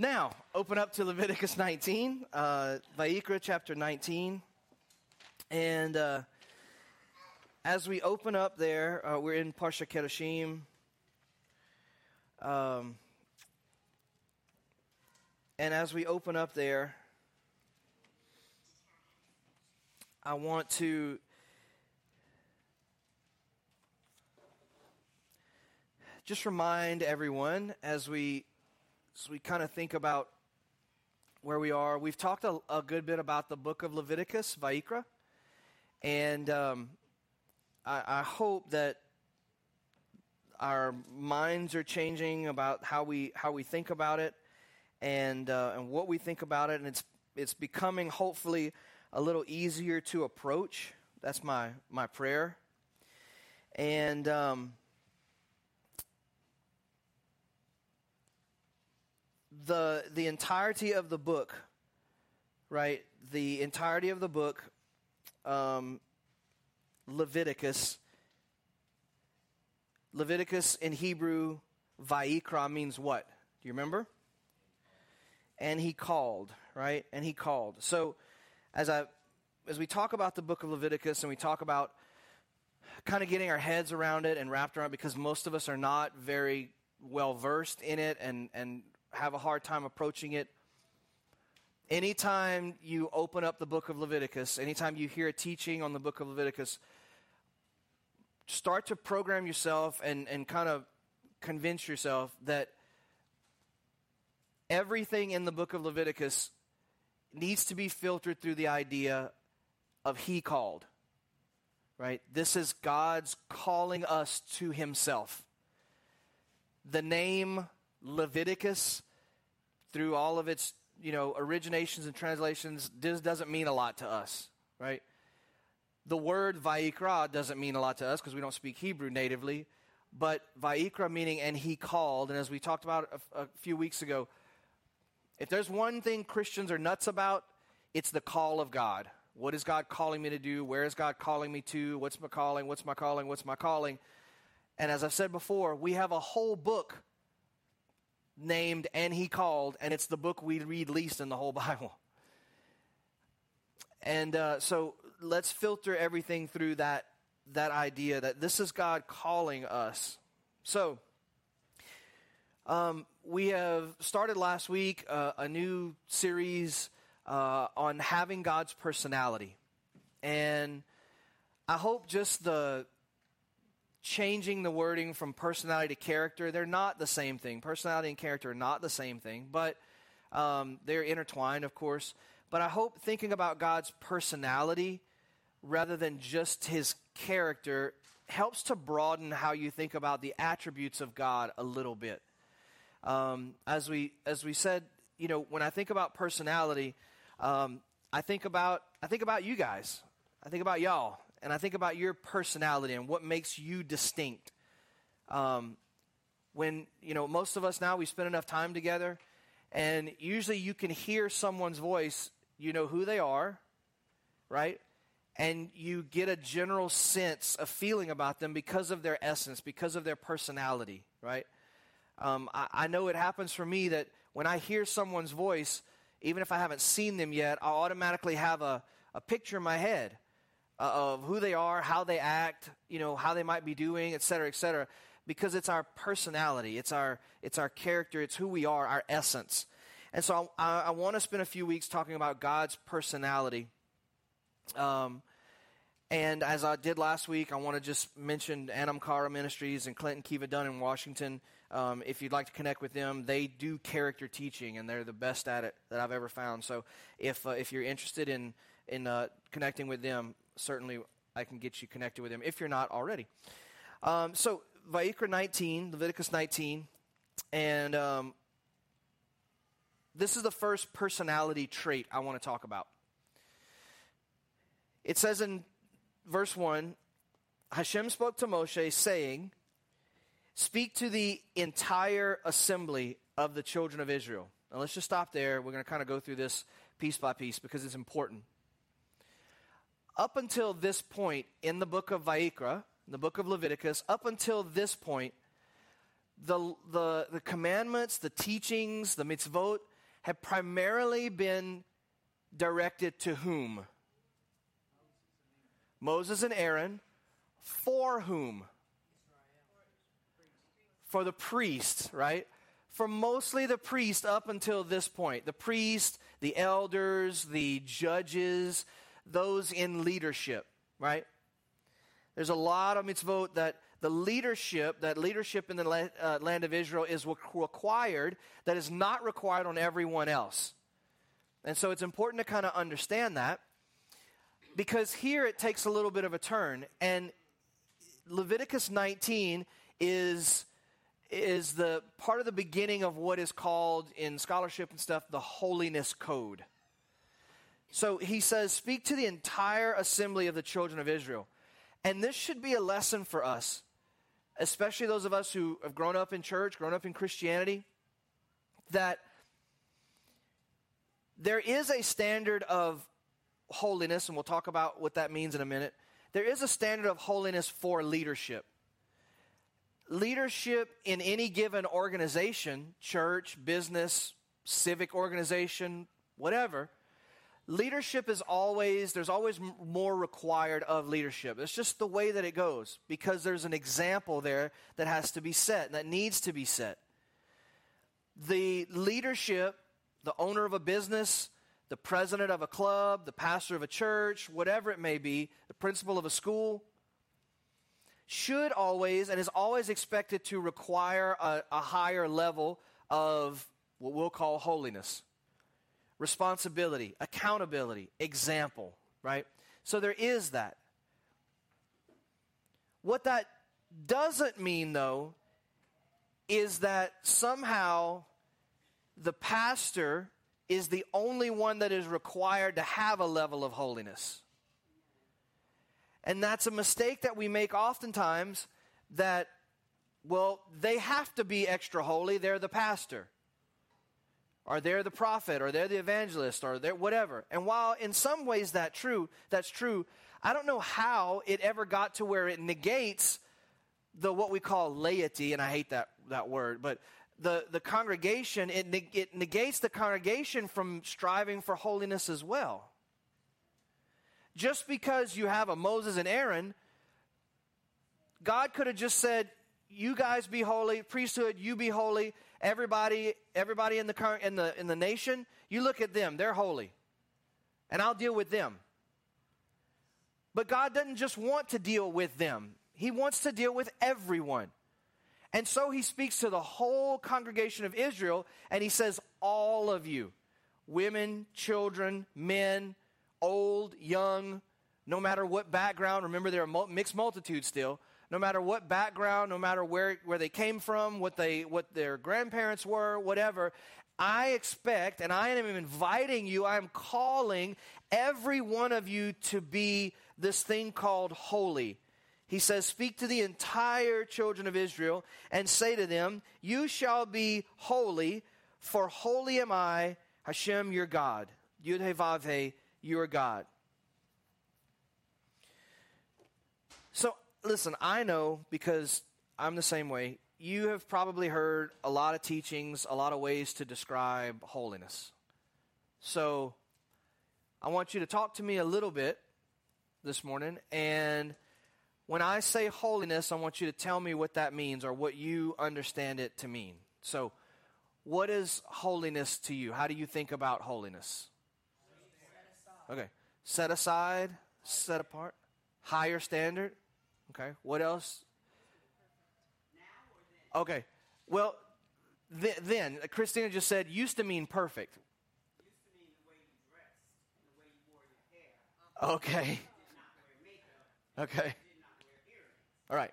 Now, open up to Leviticus 19, uh, Vayikra chapter 19. And uh, as we open up there, uh, we're in Parsha Kedoshim. Um, and as we open up there, I want to just remind everyone as we we kind of think about where we are. We've talked a, a good bit about the book of Leviticus, Vayikra, and um, I, I hope that our minds are changing about how we how we think about it and uh, and what we think about it, and it's it's becoming hopefully a little easier to approach. That's my my prayer, and um, the the entirety of the book, right? The entirety of the book, um, Leviticus. Leviticus in Hebrew, Vayikra means what? Do you remember? And he called, right? And he called. So, as I as we talk about the book of Leviticus and we talk about kind of getting our heads around it and wrapped around it because most of us are not very well versed in it and and have a hard time approaching it. Anytime you open up the book of Leviticus, anytime you hear a teaching on the book of Leviticus, start to program yourself and, and kind of convince yourself that everything in the book of Leviticus needs to be filtered through the idea of He called. Right? This is God's calling us to Himself. The name Leviticus, through all of its you know originations and translations, this doesn't mean a lot to us, right? The word Vayikra doesn't mean a lot to us because we don't speak Hebrew natively, but Vayikra meaning and he called, and as we talked about a, a few weeks ago, if there's one thing Christians are nuts about, it's the call of God. What is God calling me to do? Where is God calling me to? What's my calling? What's my calling? What's my calling? And as I've said before, we have a whole book named And He Called, and it's the book we read least in the whole Bible. And uh, so let's filter everything through that, that idea that this is God calling us. So, um, we have started last week uh, a new series uh, on having God's personality. And I hope just the changing the wording from personality to character. They're not the same thing. Personality and character are not the same thing, but um, they're intertwined, of course. But I hope thinking about God's personality rather than just his character helps to broaden how you think about the attributes of God a little bit. Um, as we as we said, you know, when I think about personality, um, I think about I think about you guys. I think about y'all and I think about your personality and what makes you distinct. Um, when, you know, most of us now, we spend enough time together, and usually you can hear someone's voice, you know who they are, right? And you get a general sense, a feeling about them because of their essence, because of their personality, right? Um, I, I know it happens for me that when I hear someone's voice, even if I haven't seen them yet, I automatically have a, a picture in my head uh, of who they are, how they act, you know, how they might be doing, et cetera, et cetera, because it's our personality, it's our, it's our character, it's who we are, our essence. And so I, I want to spend a few weeks talking about God's personality. Um, and as I did last week, I want to just mention Anam Cara Ministries and Clinton Kiva Dunn in Washington. Um, if you'd like to connect with them, they do character teaching, and they're the best at it that I've ever found. So if uh, if you're interested in in uh, connecting with them, certainly I can get you connected with him if you're not already. Um, so, Vayikra 19, Leviticus 19, and um, this is the first personality trait I want to talk about. It says in verse 1 Hashem spoke to Moshe, saying, Speak to the entire assembly of the children of Israel. Now, let's just stop there. We're going to kind of go through this piece by piece because it's important up until this point in the book of Vayikra, the book of Leviticus, up until this point, the, the, the commandments, the teachings, the mitzvot have primarily been directed to whom? Moses and Aaron. For whom? For the priests, right? For mostly the priest up until this point. The priest, the elders, the judges, those in leadership, right? There's a lot of mitzvot that the leadership, that leadership in the land, uh, land of Israel is required, that is not required on everyone else. And so it's important to kind of understand that because here it takes a little bit of a turn. And Leviticus 19 is, is the part of the beginning of what is called in scholarship and stuff the holiness code. So he says, Speak to the entire assembly of the children of Israel. And this should be a lesson for us especially those of us who have grown up in church, grown up in Christianity, that there is a standard of holiness, and we'll talk about what that means in a minute. There is a standard of holiness for leadership. Leadership in any given organization, church, business, civic organization, whatever, leadership is always, there's always more required of leadership. It's just the way that it goes because there's an example there that has to be set, that needs to be set. The leadership, the owner of a business, the president of a club, the pastor of a church, whatever it may be, the principal of a school, should always and is always expected to require a, a higher level of what we'll call holiness responsibility, accountability, example, right? So there is that. What that doesn't mean, though, is that somehow the pastor is the only one that is required to have a level of holiness. And that's a mistake that we make oftentimes that, well, they have to be extra holy, they're the pastor or they're the prophet, or they're the evangelist, or they're whatever. And while in some ways that true, that's true, I don't know how it ever got to where it negates the what we call laity, and I hate that, that word, but the, the congregation, it, it negates the congregation from striving for holiness as well. Just because you have a Moses and Aaron, God could have just said, You guys be holy, priesthood, you be holy, everybody, everybody in the, in, the, in the nation, you look at them, they're holy. And I'll deal with them. But God doesn't just want to deal with them, He wants to deal with everyone. And so He speaks to the whole congregation of Israel, and He says, All of you, women, children, men, old, young, no matter what background, remember they're a mixed multitude still no matter what background, no matter where, where they came from, what, they, what their grandparents were, whatever, I expect and I am inviting you, I am calling every one of you to be this thing called holy. He says, Speak to the entire children of Israel and say to them, You shall be holy, for holy am I, Hashem your God. Yud your God. So listen, I know because I'm the same way. You have probably heard a lot of teachings, a lot of ways to describe holiness. So I want you to talk to me a little bit this morning. And when I say holiness, I want you to tell me what that means or what you understand it to mean. So, what is holiness to you? How do you think about holiness? Okay. Set aside, set apart, higher standard. Okay. What else? Okay. Well, th- then Christina just said used to mean perfect. Okay. Okay. All right.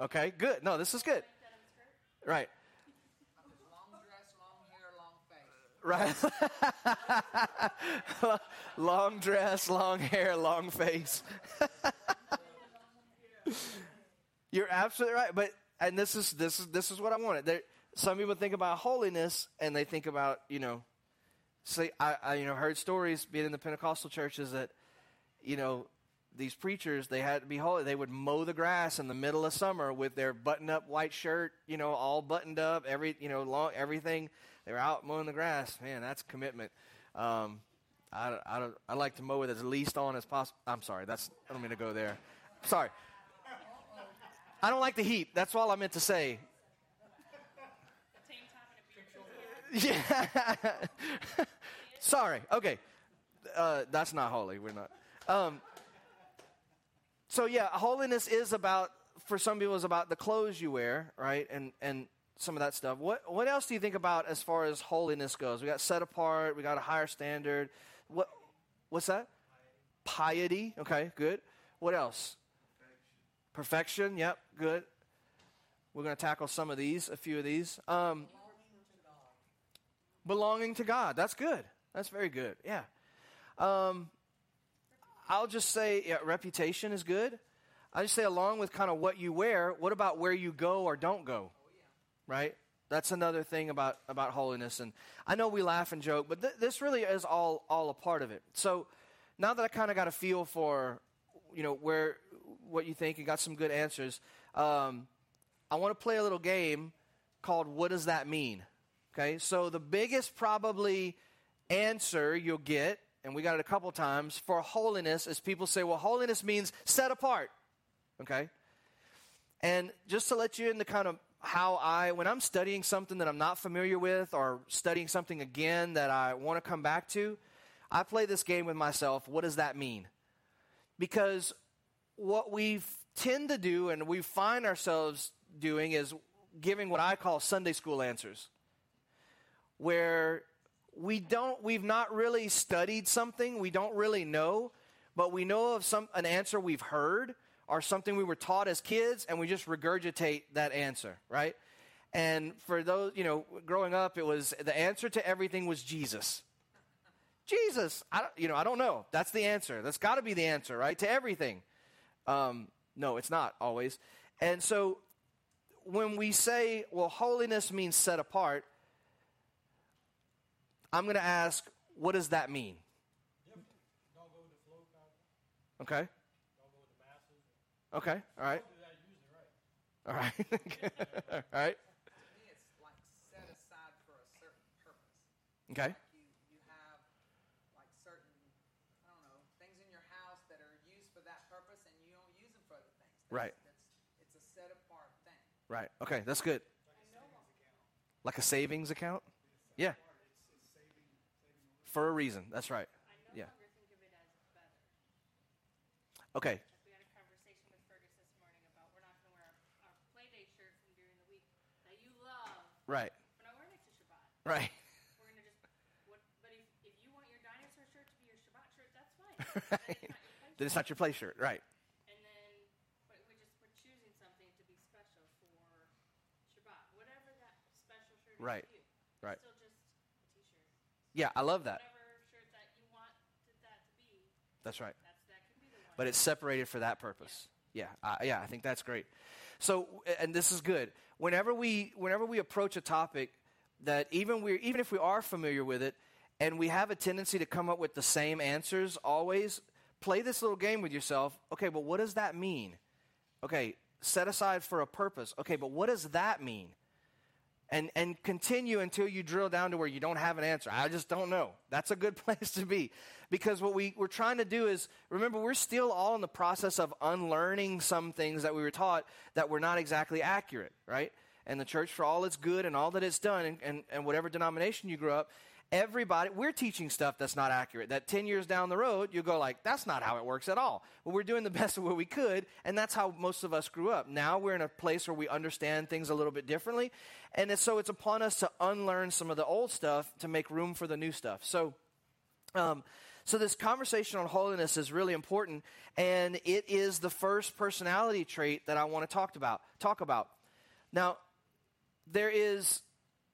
Okay. Good. No, this is good. Right. Right. long dress, long hair, long face. You're absolutely right. But and this is this is this is what I wanted. There, some people think about holiness and they think about you know, say I, I you know heard stories being in the Pentecostal churches that you know these preachers, they had to be holy. They would mow the grass in the middle of summer with their button-up white shirt, you know, all buttoned up, every, you know, long, everything. They were out mowing the grass. Man, that's commitment. Um, I, I, I like to mow it as least on as possible. I'm sorry, that's I don't mean to go there. Sorry. I don't like the heat. That's all I meant to say. Yeah. Sorry. Okay. Uh, that's not holy. We're not. Um, so yeah, holiness is about for some people is about the clothes you wear, right? And and some of that stuff. What what else do you think about as far as holiness goes? We got set apart. We got a higher standard. What what's that? Piety. Okay, good. What else? Perfection. Yep, good. We're going to tackle some of these, a few of these. Um, belonging to God. That's good. That's very good. Yeah. Um, I'll just say yeah, reputation is good. I just say along with kind of what you wear, what about where you go or don't go? Right? That's another thing about, about holiness. And I know we laugh and joke, but th- this really is all, all a part of it. So now that I kind of got a feel for, you know, where, what you think and got some good answers, um, I want to play a little game called What Does That Mean? Okay, so the biggest probably answer you'll get, and we got it a couple times, for holiness is people say, well, holiness means set apart. Okay? And just to let you into kind of how I, when I'm studying something that I'm not familiar with or studying something again that I want to come back to, I play this game with myself. What does that mean? Because what we tend to do and we find ourselves doing is giving what I call Sunday school answers. Where we don't we've not really studied something we don't really know but we know of some an answer we've heard or something we were taught as kids and we just regurgitate that answer right? And for those you know growing up it was the answer to everything was jesus. Jesus i don't, you know i don't know. That's the answer. That's got to be the answer right to everything um, no it's not always and so when we say well holiness means set apart I'm going to ask, what does that mean? Okay. Okay. All right. All right. All right. Okay. You, you have like certain, I don't know, things in your house that are used for that purpose and you don't use them for other things. That's, right. That's, it's a set apart thing. Right. Okay. That's good. Like a savings account? Yeah for a reason. That's right. yeah. Okay. We had a conversation with Fergus this morning about we're not going to wear our, our play day shirt from during the week that you love. Right. We're not wearing it to Shabbat. Right. We're to just, what, but if, if you want your dinosaur shirt to be your Shabbat shirt, that's fine. right. Then it's not your play shirt. Right. And then but we're just we're choosing something to be special for Shabbat, whatever that special shirt right. is for you. Right. Still just a t-shirt. Yeah, I love that. Whatever shirt that you want that to be. That's right. That's that could be the one. But it's separated for that purpose. Yeah, uh, yeah, I think that's great. So, and this is good. Whenever we, whenever we approach a topic that even we, even if we are familiar with it, and we have a tendency to come up with the same answers always, play this little game with yourself. Okay, but what does that mean? Okay, set aside for a purpose. Okay, but what does that mean? And and continue until you drill down to where you don't have an answer. I just don't know. That's a good place to be. Because what we, we're trying to do is remember we're still all in the process of unlearning some things that we were taught that were not exactly accurate, right? And the church, for all its good and all that it's done, and, and, and whatever denomination you grew up, everybody we're teaching stuff that's not accurate that 10 years down the road you go like that's not how it works at all. Well we're doing the best of what we could and that's how most of us grew up. Now we're in a place where we understand things a little bit differently and it's, so it's upon us to unlearn some of the old stuff to make room for the new stuff. So um, so this conversation on holiness is really important and it is the first personality trait that i want to talk about talk about. Now there is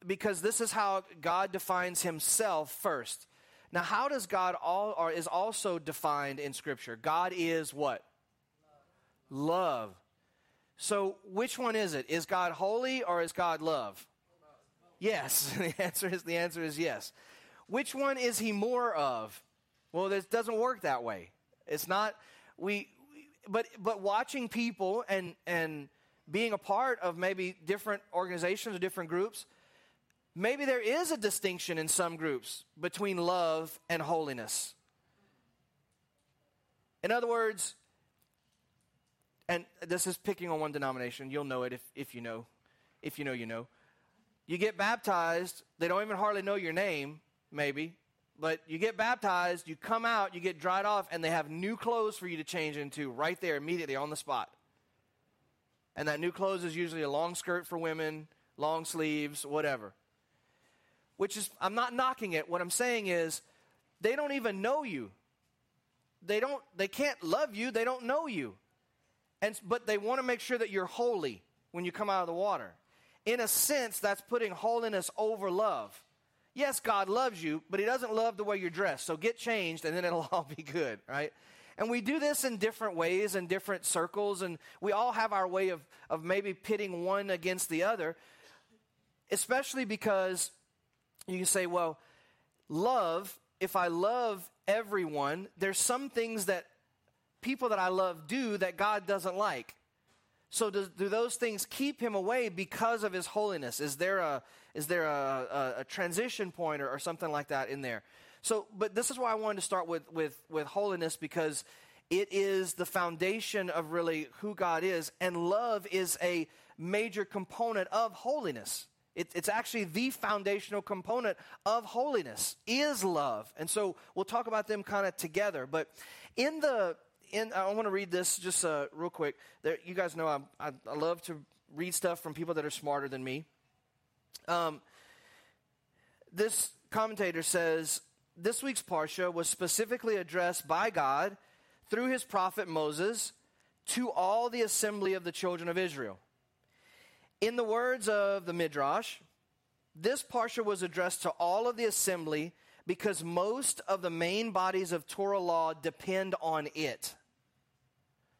because this is how God defines himself first. Now, how does God all or is also defined in Scripture? God is what? Love. So, which one is it? Is God holy or is God love? Yes. the answer is the answer is yes. Which one is he more of? Well, this doesn't work that way. It's not we, but but watching people and and being a part of maybe different organizations or different groups, maybe there is a distinction in some groups between love and holiness. In other words, and this is picking on one denomination, you'll know it if, if you know. If you know, you know. You get baptized, they don't even hardly know your name, maybe, but you get baptized, you come out, you get dried off, and they have new clothes for you to change into right there immediately on the spot. And that new clothes is usually a long skirt for women, long sleeves, whatever. Which is, I'm not knocking it. What I'm saying is, they don't even know you. They don't, they can't love you. They don't know you. And, but they want to make sure that you're holy when you come out of the water. In a sense, that's putting holiness over love. Yes, God loves you, but He doesn't love the way you're dressed. So get changed and then it'll all be good, right? And we do this in different ways in different circles, and we all have our way of, of maybe pitting one against the other, especially because you can say, well, love, if I love everyone, there's some things that people that I love do that God doesn't like. So do, do those things keep him away because of his holiness? Is there a, is there a, a, a transition point or, or something like that in there? So, but this is why I wanted to start with, with, with holiness because it is the foundation of really who God is, and love is a major component of holiness. It, it's actually the foundational component of holiness is love, and so we'll talk about them kind of together. But in the in, I want to read this just uh, real quick. There, you guys know I, I, I love to read stuff from people that are smarter than me. Um, this commentator says this week's Parsha was specifically addressed by God through his prophet Moses to all the assembly of the children of Israel. In the words of the Midrash, this Parsha was addressed to all of the assembly because most of the main bodies of Torah law depend on it.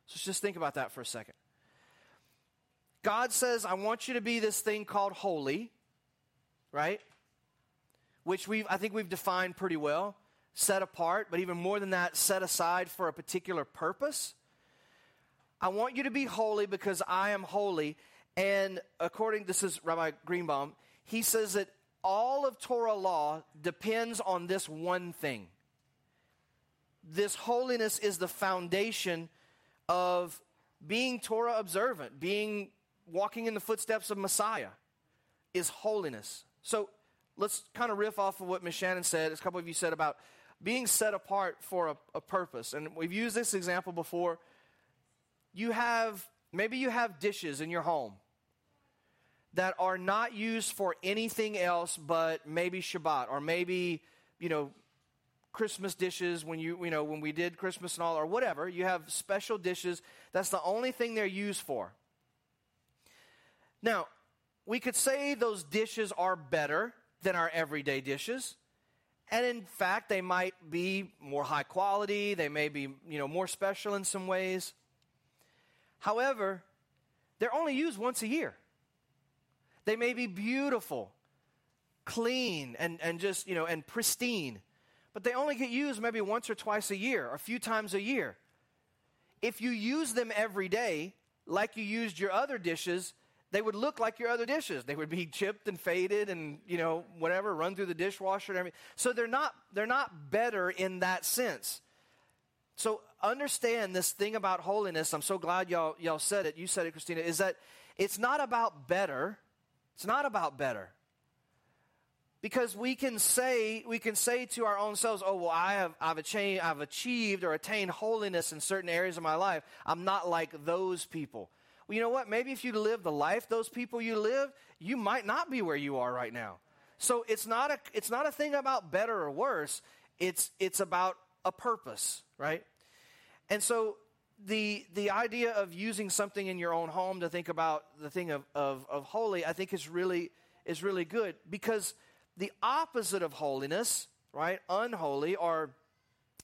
So just think about that for a second. God says, I want you to be this thing called holy, right? which we I think we've defined pretty well, set apart, but even more than that, set aside for a particular purpose. I want you to be holy because I am holy. And according, this is Rabbi Greenbaum, he says that all of Torah law depends on this one thing. This holiness is the foundation of being Torah observant, being walking in the footsteps of Messiah, is holiness. So let's kind of riff off of what Miss Shannon said. As a couple of you said about being set apart for a, a purpose. And we've used this example before. You have, maybe you have dishes in your home that are not used for anything else but maybe Shabbat or maybe, you know, Christmas dishes when you, you know, when we did Christmas and all or whatever. You have special dishes. That's the only thing they're used for. Now, we could say those dishes are better than our everyday dishes. And in fact, they might be more high quality, they may be, you know, more special in some ways. However, they're only used once a year. They may be beautiful, clean, and, and just, you know, and pristine, but they only get used maybe once or twice a year, a few times a year. If you use them every day, like you used your other dishes, they would look like your other dishes. They would be chipped and faded and, you know, whatever, run through the dishwasher and everything. So they're not they're not better in that sense. So understand this thing about holiness. I'm so glad y'all y'all said it. You said it, Christina, is that it's not about better. It's not about better. Because we can say we can say to our own selves, "Oh well, I have I've achieved I've achieved or attained holiness in certain areas of my life. I'm not like those people." Well, you know what? Maybe if you live the life those people you live, you might not be where you are right now. So it's not a it's not a thing about better or worse. It's it's about a purpose, right? And so the the idea of using something in your own home to think about the thing of, of, of holy, I think is really is really good because the opposite of holiness, right? Unholy or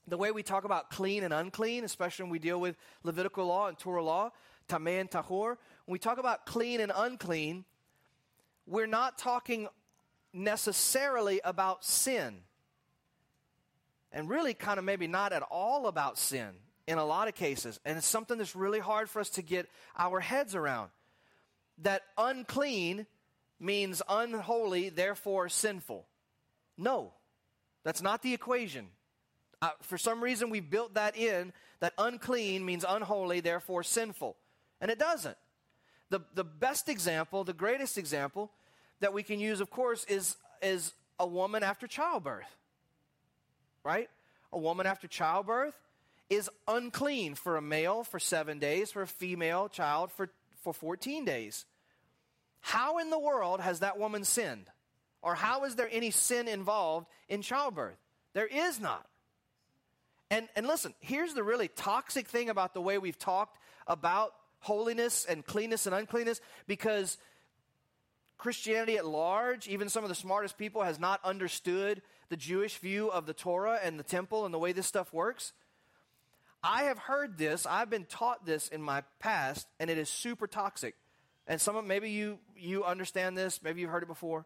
the way we talk about clean and unclean, especially when we deal with Levitical law and Torah law, tameh and tahor. When we talk about clean and unclean, we're not talking necessarily about sin. And really, kind of maybe not at all about sin. In a lot of cases. And it's something that's really hard for us to get our heads around. That unclean means unholy, therefore sinful. No, that's not the equation. Uh, for some reason, we built that in that unclean means unholy, therefore sinful. And it doesn't. The, the best example, the greatest example that we can use, of course, is, is a woman after childbirth. Right? A woman after childbirth is unclean for a male for seven days, for a female child for, for 14 days. How in the world has that woman sinned? Or how is there any sin involved in childbirth? There is not. And, and listen, here's the really toxic thing about the way we've talked about holiness and cleanness and uncleanness because Christianity at large, even some of the smartest people, has not understood the Jewish view of the Torah and the temple and the way this stuff works. I have heard this, I've been taught this in my past, and it is super toxic. And some of maybe you you understand this, maybe you've heard it before.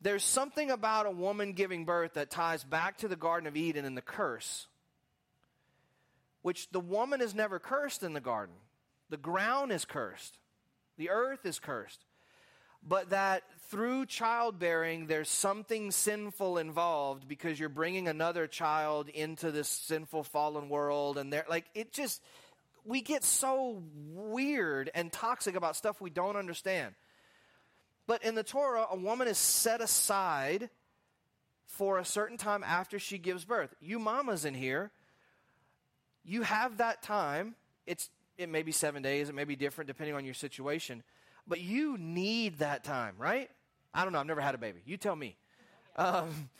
There's something about a woman giving birth that ties back to the Garden of Eden and the curse, which the woman is never cursed in the garden. The ground is cursed, the earth is cursed. But that through childbearing, there's something sinful involved because you're bringing another child into this sinful fallen world. And they're like, it just, we get so weird and toxic about stuff we don't understand. But in the Torah, a woman is set aside for a certain time after she gives birth. You mamas in here, you have that time. It's it may be 7 days, it may be different depending on your situation, but you need that time, right? I don't know, I've never had a baby. You tell me. Um,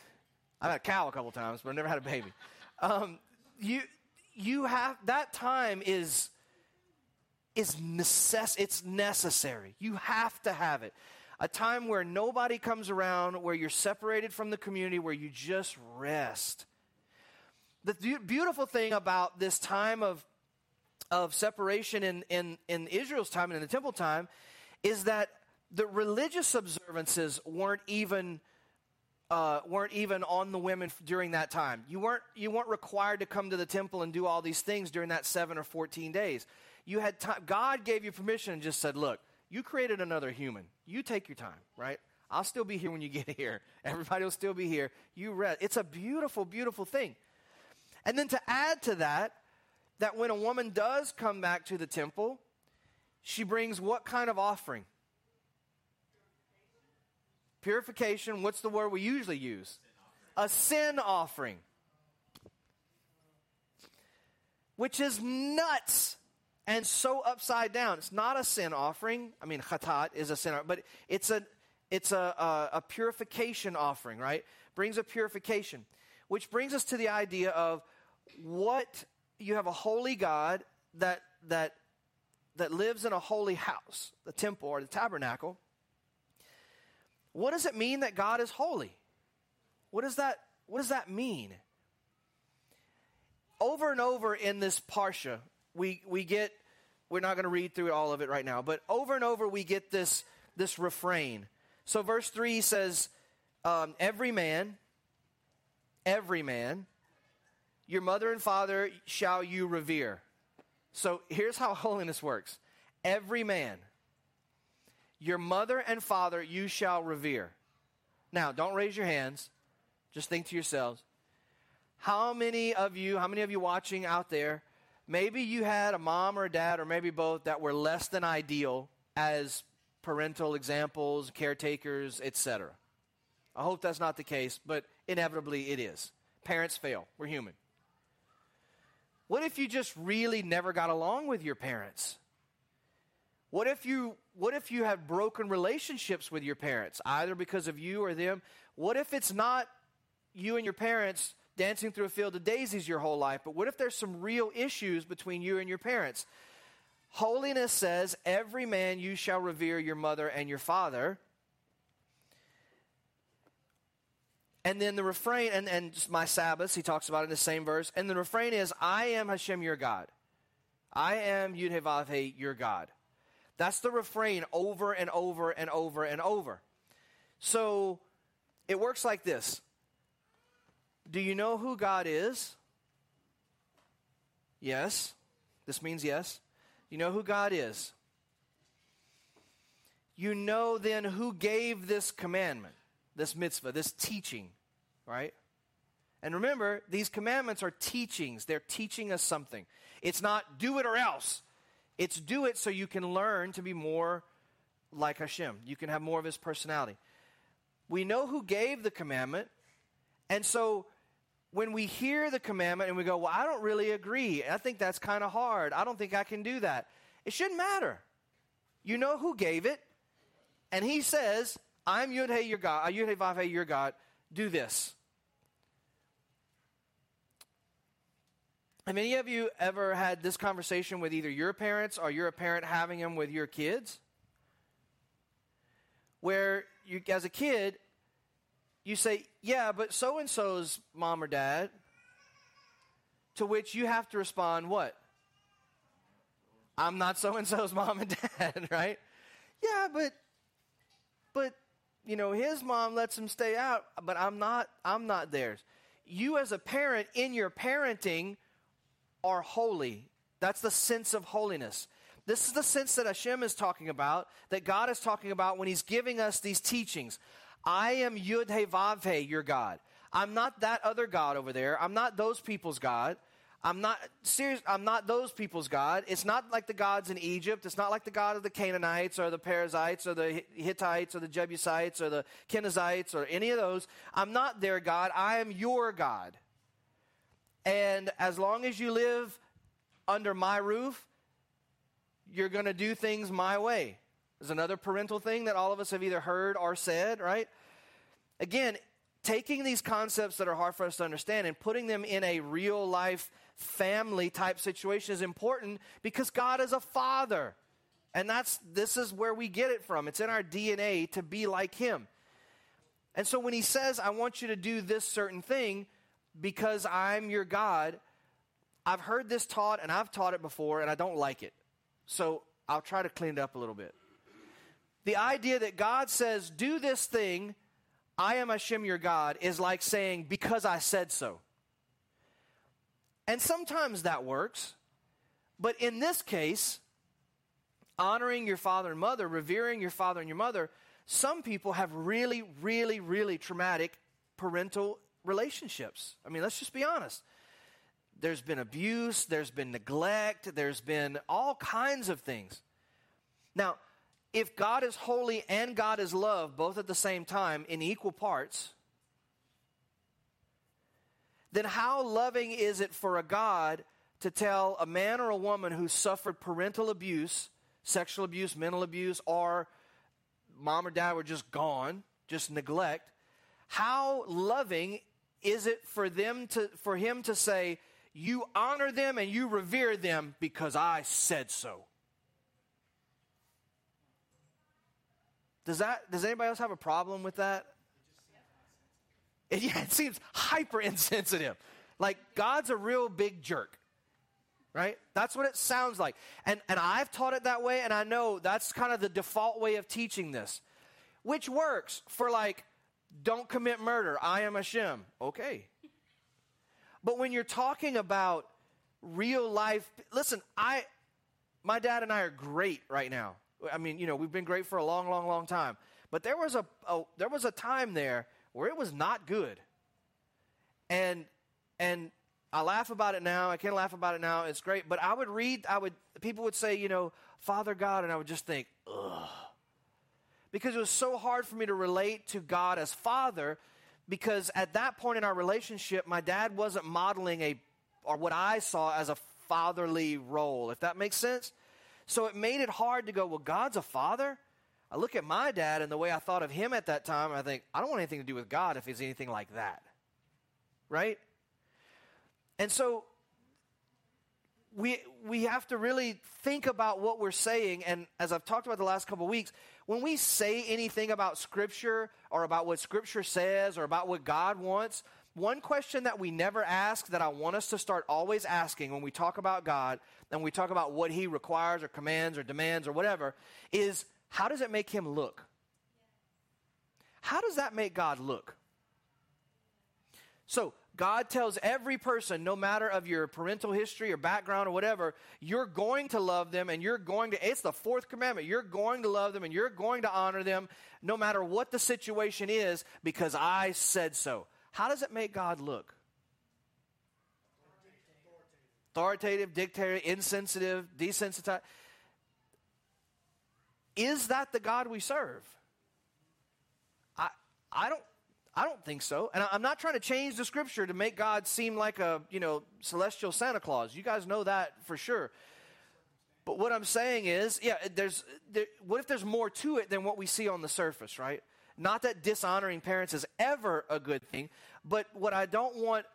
I've had a cow a couple times, but I've never had a baby. Um, you you have that time is is necess- it's necessary. You have to have it a time where nobody comes around, where you're separated from the community, where you just rest. The beautiful thing about this time of, of separation in, in, in Israel's time and in the temple time is that the religious observances weren't even uh, weren't even on the women during that time. You weren't you weren't required to come to the temple and do all these things during that seven or fourteen days. You had time. God gave you permission and just said, "Look, you created another human. You take your time, right? I'll still be here when you get here. Everybody will still be here. You rest. It's a beautiful, beautiful thing. And then to add to that, that when a woman does come back to the temple, she brings what kind of offering? Purification. What's the word we usually use? A sin offering. Which is nuts and so upside down. It's not a sin offering. I mean, chatat is a sin, but it's a it's a, a, a purification offering, right? Brings a purification, which brings us to the idea of what you have a holy God that that that lives in a holy house, the temple or the tabernacle. What does it mean that God is holy? What does that what does that mean? Over and over in this parsha, we, we get, we're not going to read through all of it right now, but over and over we get this, this refrain. So verse 3 says, um, Every man, every man, your mother and father shall you revere. So here's how holiness works every man, your mother and father you shall revere. Now, don't raise your hands. Just think to yourselves. How many of you, how many of you watching out there Maybe you had a mom or a dad, or maybe both, that were less than ideal as parental examples, caretakers, etc. I hope that's not the case, but inevitably it is. Parents fail. We're human. What if you just really never got along with your parents? What if you what if you have broken relationships with your parents, either because of you or them? What if it's not you and your parents dancing through a field of daisies your whole life, but what if there's some real issues between you and your parents? Holiness says, Every man you shall revere your mother and your father. And then the refrain, and, and my Sabbaths, he talks about in the same verse. And the refrain is, I am Hashem your God. I am Yudhevavhe your God. That's the refrain over and over and over and over. So it works like this do you know who God is? Yes. This means yes. You know who God is. You know then who gave this commandment, this mitzvah, this teaching, right? And remember, these commandments are teachings. They're teaching us something. It's not do it or else. It's do it so you can learn to be more like Hashem. You can have more of his personality. We know who gave the commandment. And so when we hear the commandment and we go, well, I don't really agree. I think that's kind of hard. I don't think I can do that. It shouldn't matter. You know who gave it. And he says, I'm Yud Hey your God, uh, Yud Hey Vav Hey your God. Do this. Have any of you ever had this conversation with either your parents or you're a parent having them with your kids? Where you, as a kid, you say, Yeah, but so and so's mom or dad. To which you have to respond, What? I'm not so and so's mom and dad, right? Yeah, but, but, you know, his mom lets him stay out, but I'm not, I'm not theirs. You as a parent, in your parenting, are holy. That's the sense of holiness. This is the sense that Hashem is talking about, that God is talking about when He's giving us these teachings. I am Yud He Vav He, your God. I'm not that other God over there. I'm not those people's God. I'm not serious. I'm not those people's God. It's not like the gods in Egypt. It's not like the God of the Canaanites or the Perizzites or the Hittites or the Jebusites or the Kenizzites or any of those. I'm not their God. I am your God. And as long as you live under my roof, you're going to do things my way. There's another parental thing that all of us have either heard or said, right? Again, taking these concepts that are hard for us to understand and putting them in a real life family type situation is important because God is a father. And that's this is where we get it from. It's in our DNA to be like him. And so when he says, I want you to do this certain thing, because I'm your God, I've heard this taught and I've taught it before and I don't like it. So I'll try to clean it up a little bit. The idea that God says, do this thing, I am Hashem your God, is like saying, because I said so. And sometimes that works. But in this case, honoring your father and mother, revering your father and your mother, some people have really, really, really traumatic parental relationships. I mean, let's just be honest. There's been abuse, there's been neglect, there's been all kinds of things. Now, if God is holy and God is love, both at the same time in equal parts, then how loving is it for a God to tell a man or a woman who suffered parental abuse, sexual abuse, mental abuse, or mom or dad were just gone, just neglect? How loving is it for them to for him to say you honor them and you revere them because I said so? Does that does anybody else have a problem with that? It, yeah, it seems hyper insensitive. Like God's a real big jerk. Right? That's what it sounds like. And and I've taught it that way and I know that's kind of the default way of teaching this. Which works for like don't commit murder. I am Hashem. Okay. But when you're talking about real life, listen, I, my dad and I are great right now. I mean, you know, we've been great for a long, long, long time. But there was a, a there was a time there where it was not good. And and I laugh about it now. I can laugh about it now. It's great. But I would read. I would. People would say, you know, Father God, and I would just think, ugh because it was so hard for me to relate to God as Father because at that point in our relationship, my dad wasn't modeling a, or what I saw as a fatherly role, if that makes sense. So it made it hard to go, well, God's a father? I look at my dad and the way I thought of him at that time, I think, I don't want anything to do with God if he's anything like that. Right? And so we, we have to really think about what we're saying. And as I've talked about the last couple of weeks, when we say anything about Scripture or about what Scripture says or about what God wants, one question that we never ask that I want us to start always asking when we talk about God and we talk about what He requires or commands or demands or whatever is how does it make Him look? How does that make God look? So, God tells every person, no matter of your parental history or background or whatever, you're going to love them and you're going to, it's the fourth commandment. You're going to love them and you're going to honor them no matter what the situation is because I said so. How does it make God look? Authoritative, dictator, insensitive, desensitized. Is that the God we serve? I, I don't I don't think so. And I'm not trying to change the scripture to make God seem like a, you know, celestial Santa Claus. You guys know that for sure. But what I'm saying is, yeah, there's there, what if there's more to it than what we see on the surface, right? Not that dishonoring parents is ever a good thing, but what I don't want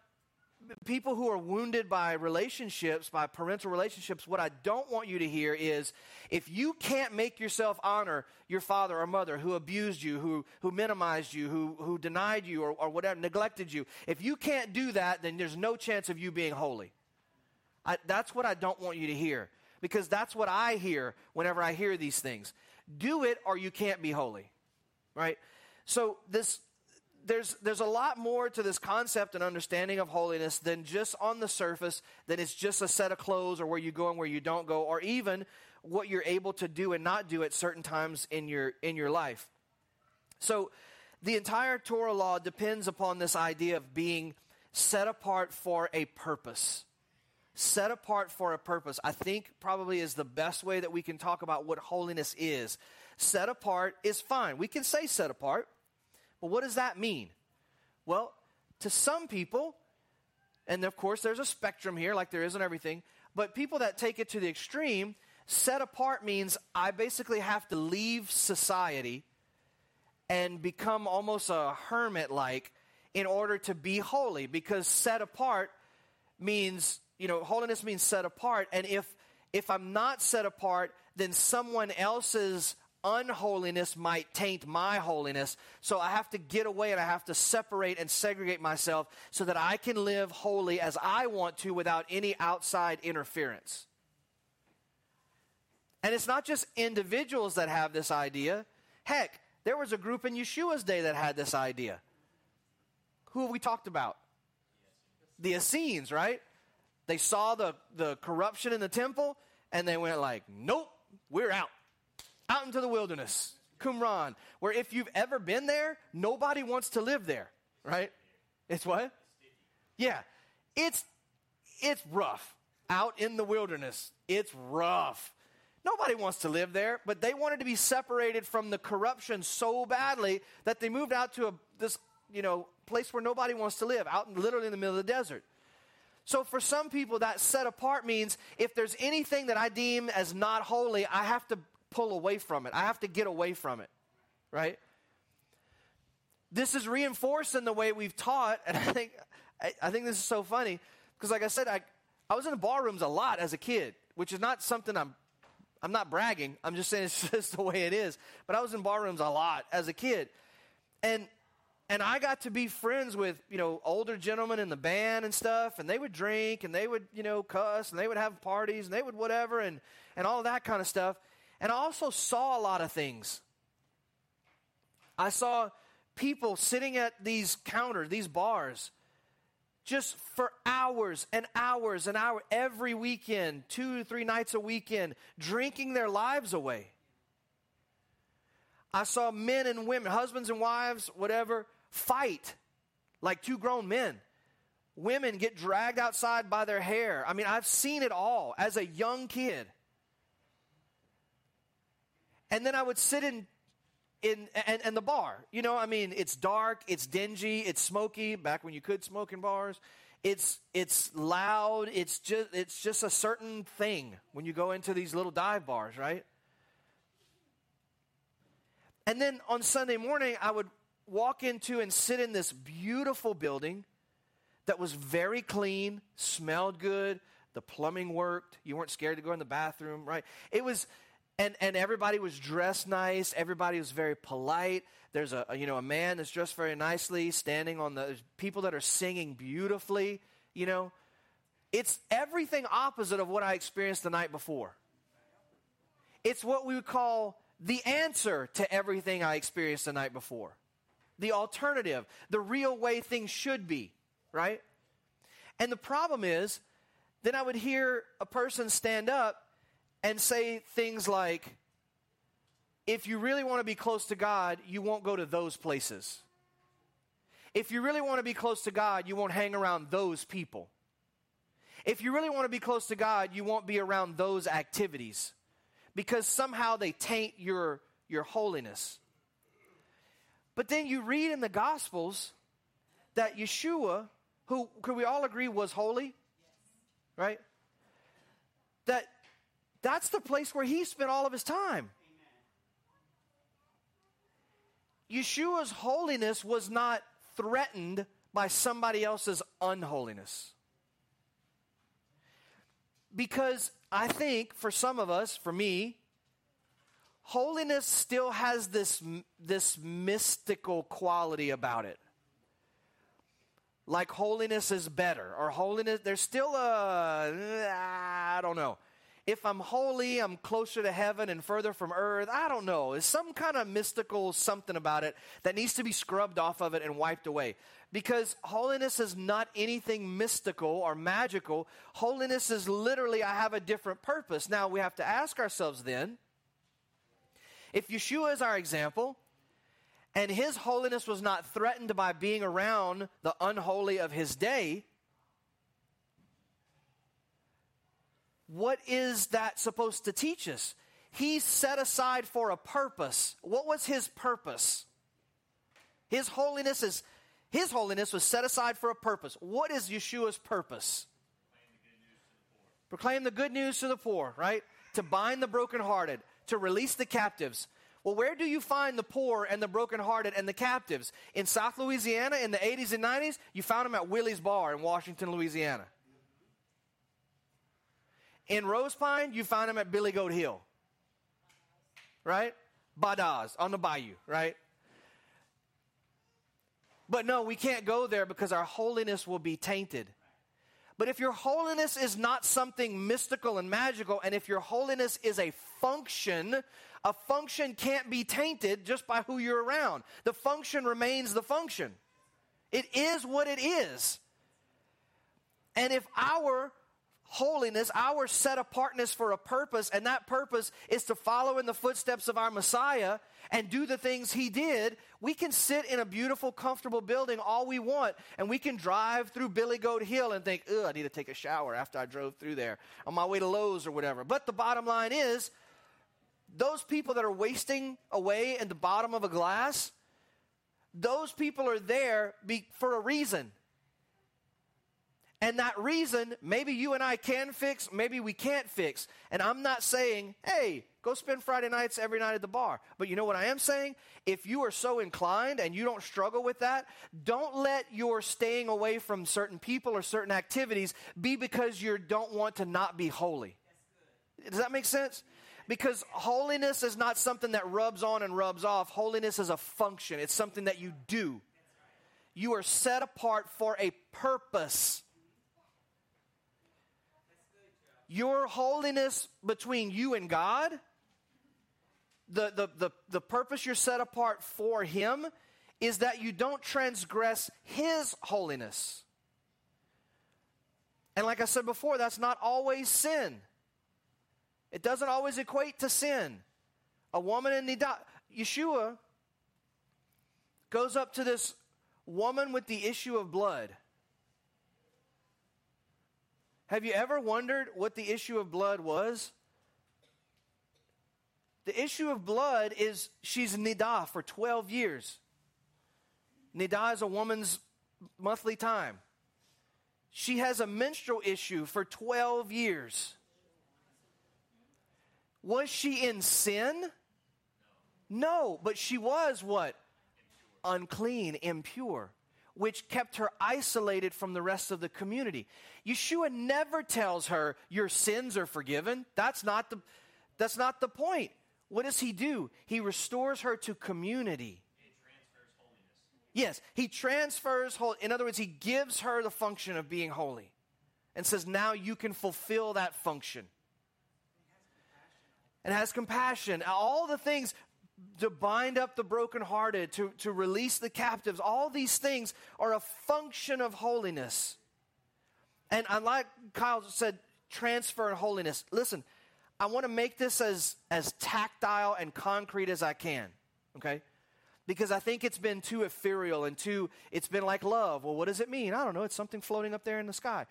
people who are wounded by relationships, by parental relationships, what I don't want you to hear is if you can't make yourself honor your father or mother who abused you, who, who minimized you, who, who denied you, or, or whatever, neglected you, if you can't do that, then there's no chance of you being holy. I, that's what I don't want you to hear because that's what I hear whenever I hear these things. Do it or you can't be holy, right? So this there's, there's a lot more to this concept and understanding of holiness than just on the surface, that it's just a set of clothes or where you go and where you don't go, or even what you're able to do and not do at certain times in your, in your life. So the entire Torah law depends upon this idea of being set apart for a purpose. Set apart for a purpose, I think probably is the best way that we can talk about what holiness is. Set apart is fine. We can say set apart. Well, what does that mean? Well, to some people, and of course there's a spectrum here, like there is in everything, but people that take it to the extreme, set apart means I basically have to leave society and become almost a hermit like in order to be holy because set apart means you know holiness means set apart and if if i'm not set apart then someone else's unholiness might taint my holiness. So I have to get away and I have to separate and segregate myself so that I can live holy as I want to without any outside interference. And it's not just individuals that have this idea. Heck, there was a group in Yeshua's day that had this idea. Who have we talked about? The Essenes, right? They saw the, the corruption in the temple and they went like, nope, we're out out into the wilderness, Qumran, where if you've ever been there, nobody wants to live there, right? It's what? Yeah. It's it's rough. Out in the wilderness. It's rough. Nobody wants to live there, but they wanted to be separated from the corruption so badly that they moved out to a, this, you know, place where nobody wants to live, out in, literally in the middle of the desert. So for some people, that set apart means if there's anything that I deem as not holy, I have to pull away from it. I have to get away from it, right? This is reinforced in the way we've taught, and I think I, I think this is so funny because, like I said, I I was in the bar a lot as a kid, which is not something I'm I'm not bragging. I'm just saying it's just the way it is. But I was in bar rooms a lot as a kid, and and I got to be friends with you know older gentlemen in the band and stuff, and they would drink and they would you know cuss and they would have parties and they would whatever and and all that kind of stuff. And I also saw a lot of things. I saw people sitting at these counters, these bars, just for hours and hours and hours every weekend, two three nights a weekend, drinking their lives away. I saw men and women, husbands and wives, whatever, fight like two grown men. Women get dragged outside by their hair. I mean, I've seen it all as a young kid. And then I would sit in in and, and the bar. You know, I mean, it's dark, it's dingy, it's smoky. Back when you could smoke in bars, it's it's loud. It's just it's just a certain thing when you go into these little dive bars, right? And then on Sunday morning, I would walk into and sit in this beautiful building that was very clean, smelled good, the plumbing worked. You weren't scared to go in the bathroom, right? It was and and everybody was dressed nice. Everybody was very polite. There's a, you know a man that's dressed very nicely standing on the people that are singing beautifully you know. It's everything opposite of what i experienced the night before. It's what we would call the answer to everything i experienced the night before. The alternative the real way things should be right? And the problem is, then I would hear a person stand up and say things like, if you really want to be close to God, you won't go to those places. If you really want to be close to God, you won't hang around those people. If you really want to be close to God, you won't be around those activities because somehow they taint your, your holiness. But then you read in the Gospels that Yeshua, who could we all agree was holy, right? That that's the place where he spent all of his time. Yeshua's holiness was not threatened by somebody else's unholiness. Because I think for some of us, for me, holiness still has this, this mystical quality about it. Like holiness is better, or holiness, there's still a, I don't know if I'm holy, I'm closer to heaven and further from earth. I don't know. There's some kind of mystical something about it that needs to be scrubbed off of it and wiped away. Because holiness is not anything mystical or magical. Holiness is literally, I have a different purpose. Now, we have to ask ourselves then if Yeshua is our example, and his holiness was not threatened by being around the unholy of his day, what is that supposed to teach us? He's set aside for a purpose. What was his purpose? His holiness is his holiness was set aside for a purpose. What is Yeshua's purpose? Proclaim the good news to the poor, right? To bind the brokenhearted, to release the captives. Well, where do you find the poor and the brokenhearted and the captives? In South Louisiana in the 80s and 90s, you found them at Willie's Bar in Washington, Louisiana. In Rosepine, you find them at Billy Goat Hill. Right? Badaz, on the bayou, right? But no, we can't go there because our holiness will be tainted. But if your holiness is not something mystical and magical, and if your holiness is a function, a function can't be tainted just by who you're around. The function remains the function. It is what it is. And if our holiness, our set apartness for a purpose, and that purpose is to follow in the footsteps of our Messiah and do the things he did, we can sit in a beautiful, comfortable building all we want, and we can drive through Billy Goat Hill and think, ugh, I need to take a shower after I drove through there on my way to Lowe's or whatever. But the bottom line is, those people that are wasting away in the bottom of a glass, those people are there be, for a reason. And that reason, maybe you and I can fix, maybe we can't fix. And I'm not saying, hey, go spend Friday nights every night at the bar. But you know what I am saying? If you are so inclined and you don't struggle with that, don't let your staying away from certain people or certain activities be because you don't want to not be holy. Does that make sense? Because holiness is not something that rubs on and rubs off. Holiness is a function, it's something that you do. You are set apart for a purpose your holiness between you and God, the, the, the, the purpose you're set apart for Him, is that you don't transgress His holiness. And like I said before, that's not always sin. It doesn't always equate to sin. A woman in Nida, Yeshua goes up to this woman with the issue of blood. Have you ever wondered what the issue of blood was? The issue of blood is she's nidah for 12 years. Nidah is a woman's monthly time. She has a menstrual issue for 12 years. Was she in sin? No, but she was what? Unclean, impure which kept her isolated from the rest of the community. Yeshua never tells her your sins are forgiven. That's not the, that's not the point. What does he do? He restores her to community. Yes, he transfers whole. In other words, he gives her the function of being holy and says, now you can fulfill that function. And has compassion. All the things to bind up the brokenhearted, to, to release the captives. All these things are a function of holiness. And like Kyle said, transfer and holiness. Listen, I want to make this as, as tactile and concrete as I can, okay? Because I think it's been too ethereal and too, it's been like love. Well, what does it mean? I don't know. It's something floating up there in the sky.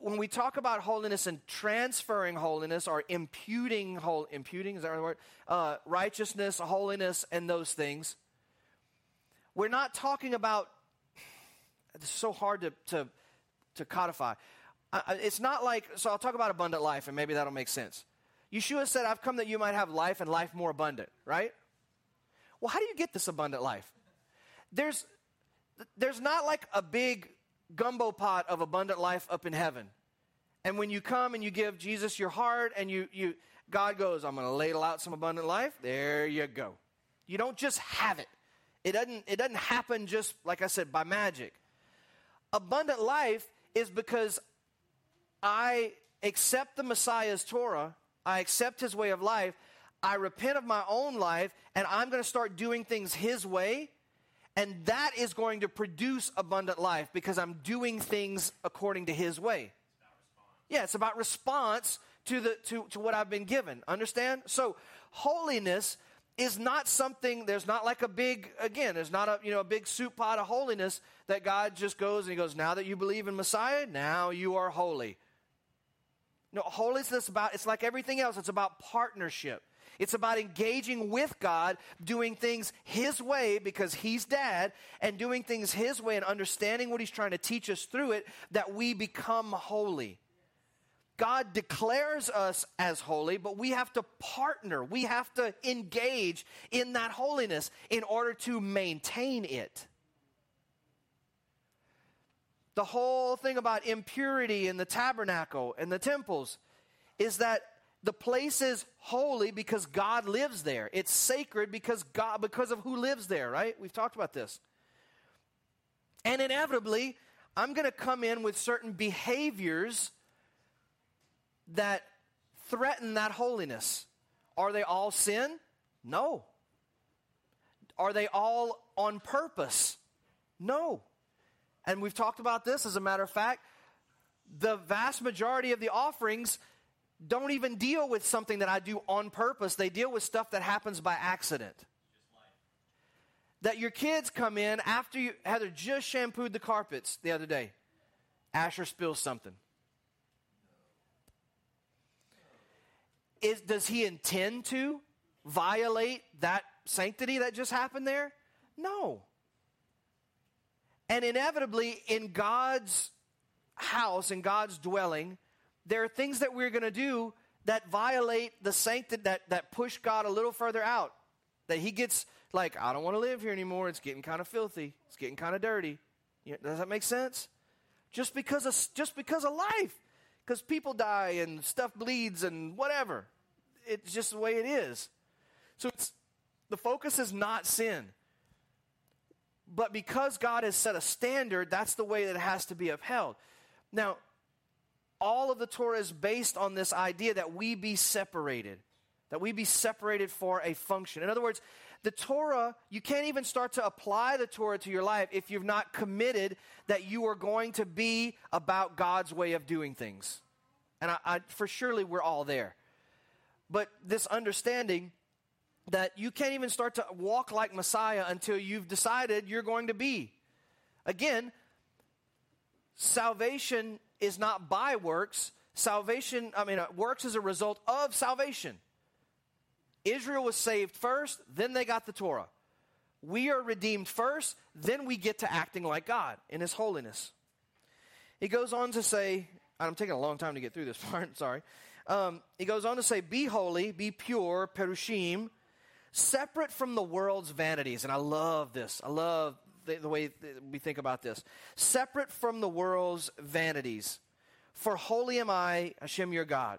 When we talk about holiness and transferring holiness or imputing, imputing, is that the word? Uh, righteousness, holiness, and those things, we're not talking about, it's so hard to, to, to codify. Uh, it's not like, so I'll talk about abundant life and maybe that'll make sense. Yeshua said, I've come that you might have life and life more abundant, right? Well, how do you get this abundant life? There's, there's not like a big gumbo pot of abundant life up in heaven. And when you come and you give Jesus your heart and you, you God goes, I'm going to ladle out some abundant life, there you go. You don't just have it. It doesn't, it doesn't happen just, like I said, by magic. Abundant life is because I accept the Messiah's Torah, I accept his way of life, I repent of my own life, and I'm going to start doing things his way. And that is going to produce abundant life because I'm doing things according to his way. Yeah, it's about response to, the, to, to what I've been given. Understand? So, holiness is not something, there's not like a big, again, there's not a, you know, a big soup pot of holiness that God just goes and he goes, now that you believe in Messiah, now you are holy. No, holiness is about, it's like everything else, it's about partnership. It's about engaging with God, doing things His way because He's dad, and doing things His way and understanding what He's trying to teach us through it that we become holy. God declares us as holy, but we have to partner. We have to engage in that holiness in order to maintain it. The whole thing about impurity in the tabernacle and the temples is that the place is holy because God lives there. It's sacred because God because of who lives there, right? We've talked about this. And inevitably, I'm going to come in with certain behaviors that threaten that holiness. Are they all sin? No. Are they all on purpose? No. And we've talked about this, as a matter of fact. The vast majority of the offerings don't even deal with something that I do on purpose, they deal with stuff that happens by accident. That your kids come in after you, Heather just shampooed the carpets the other day. Asher spills something. Is, does he intend to violate that sanctity that just happened there? No. And inevitably, in God's house, in God's dwelling, there are things that we're going to do that violate the sanctity, that, that push God a little further out. That he gets like, I don't want to live here anymore. It's getting kind of filthy. It's getting kind of dirty. You know, does that make sense? Just because of, just because of life. Because people die and stuff bleeds and whatever. It's just the way it is. So it's, the focus is not sin. But because God has set a standard, that's the way that it has to be upheld. Now, all of the Torah is based on this idea that we be separated, that we be separated for a function. In other words, the Torah, you can't even start to apply the Torah to your life if you've not committed that you are going to be about God's way of doing things. And I, I, for surely we're all there. But this understanding that you can't even start to walk like Messiah until you've decided you're going to be. Again, salvation is not by works. Salvation, I mean, uh, works is a result of salvation. Israel was saved first, then they got the Torah. We are redeemed first, then we get to acting like God in His holiness. He goes on to say, I'm taking a long time to get through this part, sorry. Um, he goes on to say, Be holy, be pure, perushim, separate from the world's vanities. And I love this. I love the, the way we think about this. Separate from the world's vanities. For holy am I, Hashem your God.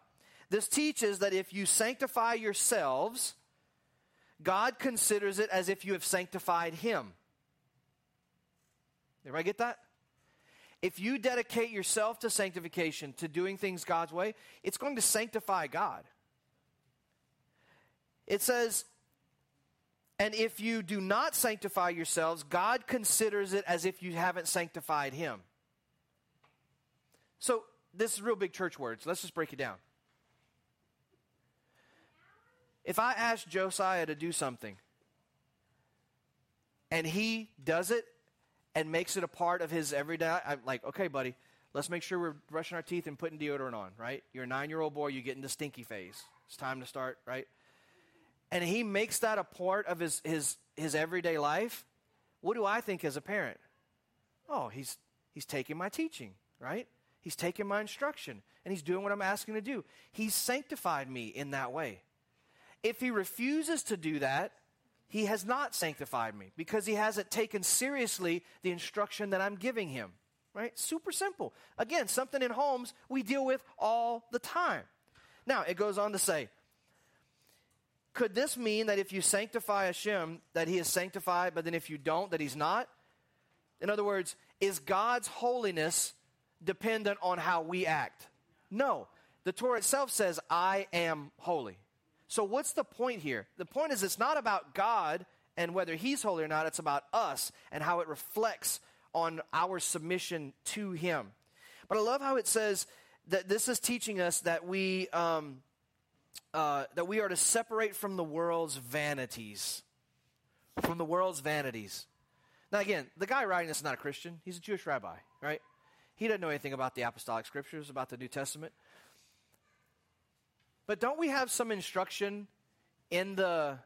This teaches that if you sanctify yourselves, God considers it as if you have sanctified Him. Everybody get that? If you dedicate yourself to sanctification, to doing things God's way, it's going to sanctify God. It says, And if you do not sanctify yourselves, God considers it as if you haven't sanctified him. So, this is real big church words. Let's just break it down. If I ask Josiah to do something and he does it and makes it a part of his everyday, I'm like, okay, buddy, let's make sure we're brushing our teeth and putting deodorant on, right? You're a nine year old boy, you get into stinky phase. It's time to start, right? And he makes that a part of his, his, his everyday life. What do I think as a parent? Oh, he's, he's taking my teaching, right? He's taking my instruction and he's doing what I'm asking to do. He's sanctified me in that way. If he refuses to do that, he has not sanctified me because he hasn't taken seriously the instruction that I'm giving him. Right? Super simple. Again, something in homes we deal with all the time. Now, it goes on to say, could this mean that if you sanctify Hashem, that he is sanctified, but then if you don't, that he's not? In other words, is God's holiness dependent on how we act? No. The Torah itself says, I am holy. So, what's the point here? The point is, it's not about God and whether He's holy or not, it's about us and how it reflects on our submission to Him. But I love how it says that this is teaching us that we, um, uh, that we are to separate from the world's vanities. From the world's vanities. Now, again, the guy writing this is not a Christian, he's a Jewish rabbi, right? He doesn't know anything about the apostolic scriptures, about the New Testament. But don't we have some instruction in the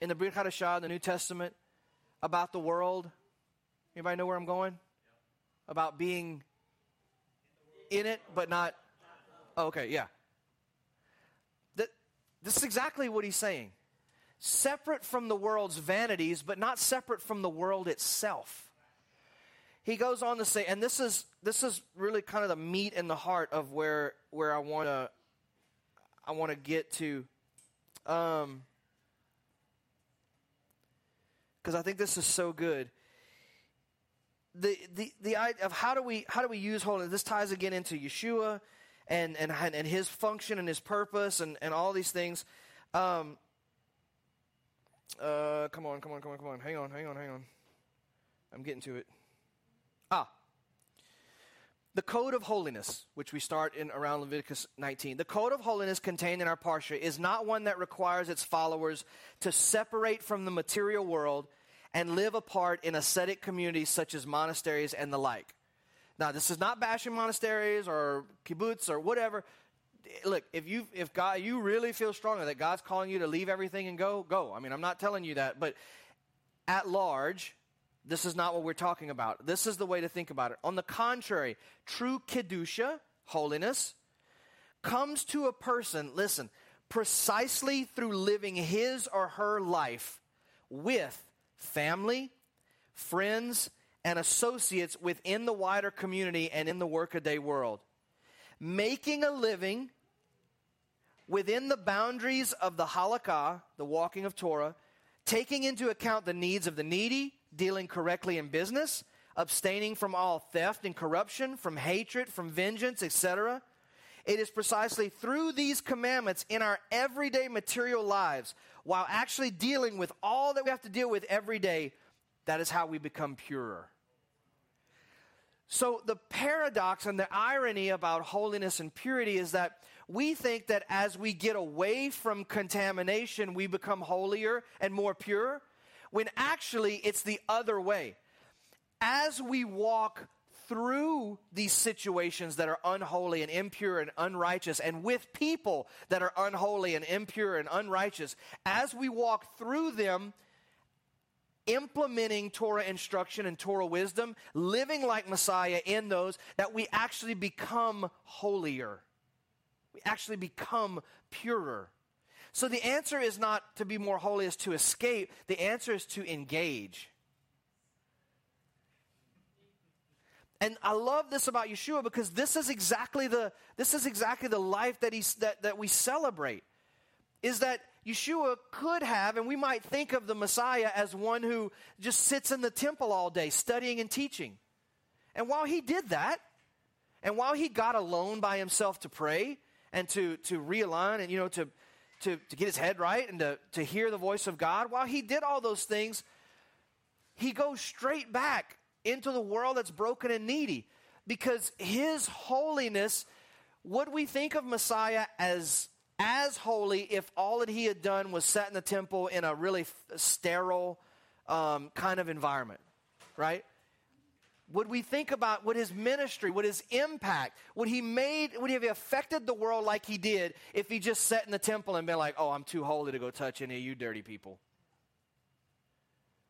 in the Brit Hadashah, the New Testament, about the world? Anybody know where I'm going? About being in it, but not. Oh, okay, yeah. This is exactly what he's saying. Separate from the world's vanities, but not separate from the world itself. He goes on to say, and this is this is really kind of the meat and the heart of where where I want to I want to get to. Um, because I think this is so good. The, the, the idea of how do we how do we use holiness? This ties again into Yeshua and, and, and his function and his purpose and, and all these things. Um, uh, come on, come on, come on, come on. Hang on, hang on, hang on. I'm getting to it. Ah, the code of holiness, which we start in around Leviticus 19, the code of holiness contained in our parsha is not one that requires its followers to separate from the material world and live apart in ascetic communities such as monasteries and the like. Now, this is not bashing monasteries or kibbutz or whatever. Look, if you if God you really feel strongly that God's calling you to leave everything and go, go. I mean, I'm not telling you that, but at large, this is not what we're talking about. This is the way to think about it. On the contrary, true Kedusha, holiness, comes to a person, listen, precisely through living his or her life with family, friends, and associates within the wider community and in the workaday world. Making a living within the boundaries of the halakha, the walking of Torah, taking into account the needs of the needy, dealing correctly in business, abstaining from all theft and corruption, from hatred, from vengeance, etc. It is precisely through these commandments in our everyday material lives, while actually dealing with all that we have to deal with every day, that is how we become purer. So, the paradox and the irony about holiness and purity is that we think that as we get away from contamination, we become holier and more pure when actually it's the other way. As we walk through these situations that are unholy and impure and unrighteous, and with people that are unholy and impure and unrighteous, as we walk through them, implementing Torah instruction and Torah wisdom, living like Messiah in those, that we actually become holier. We actually become purer. So the answer is not to be more holy is to escape, the answer is to engage. And I love this about Yeshua because this is exactly the this is exactly the life that he that, that we celebrate. Is that Yeshua could have, and we might think of the Messiah as one who just sits in the temple all day studying and teaching. And while he did that, and while he got alone by himself to pray and to, to realign and, you know, to, to, to get his head right and to, to hear the voice of God, while he did all those things, he goes straight back into the world that's broken and needy because his holiness what we think of Messiah as as holy if all that he had done was set in the temple in a really f- sterile um, kind of environment, right? Would we think about what his ministry, what his impact, would he made, would he have affected the world like he did if he just sat in the temple and been like, oh, I'm too holy to go touch any of you dirty people?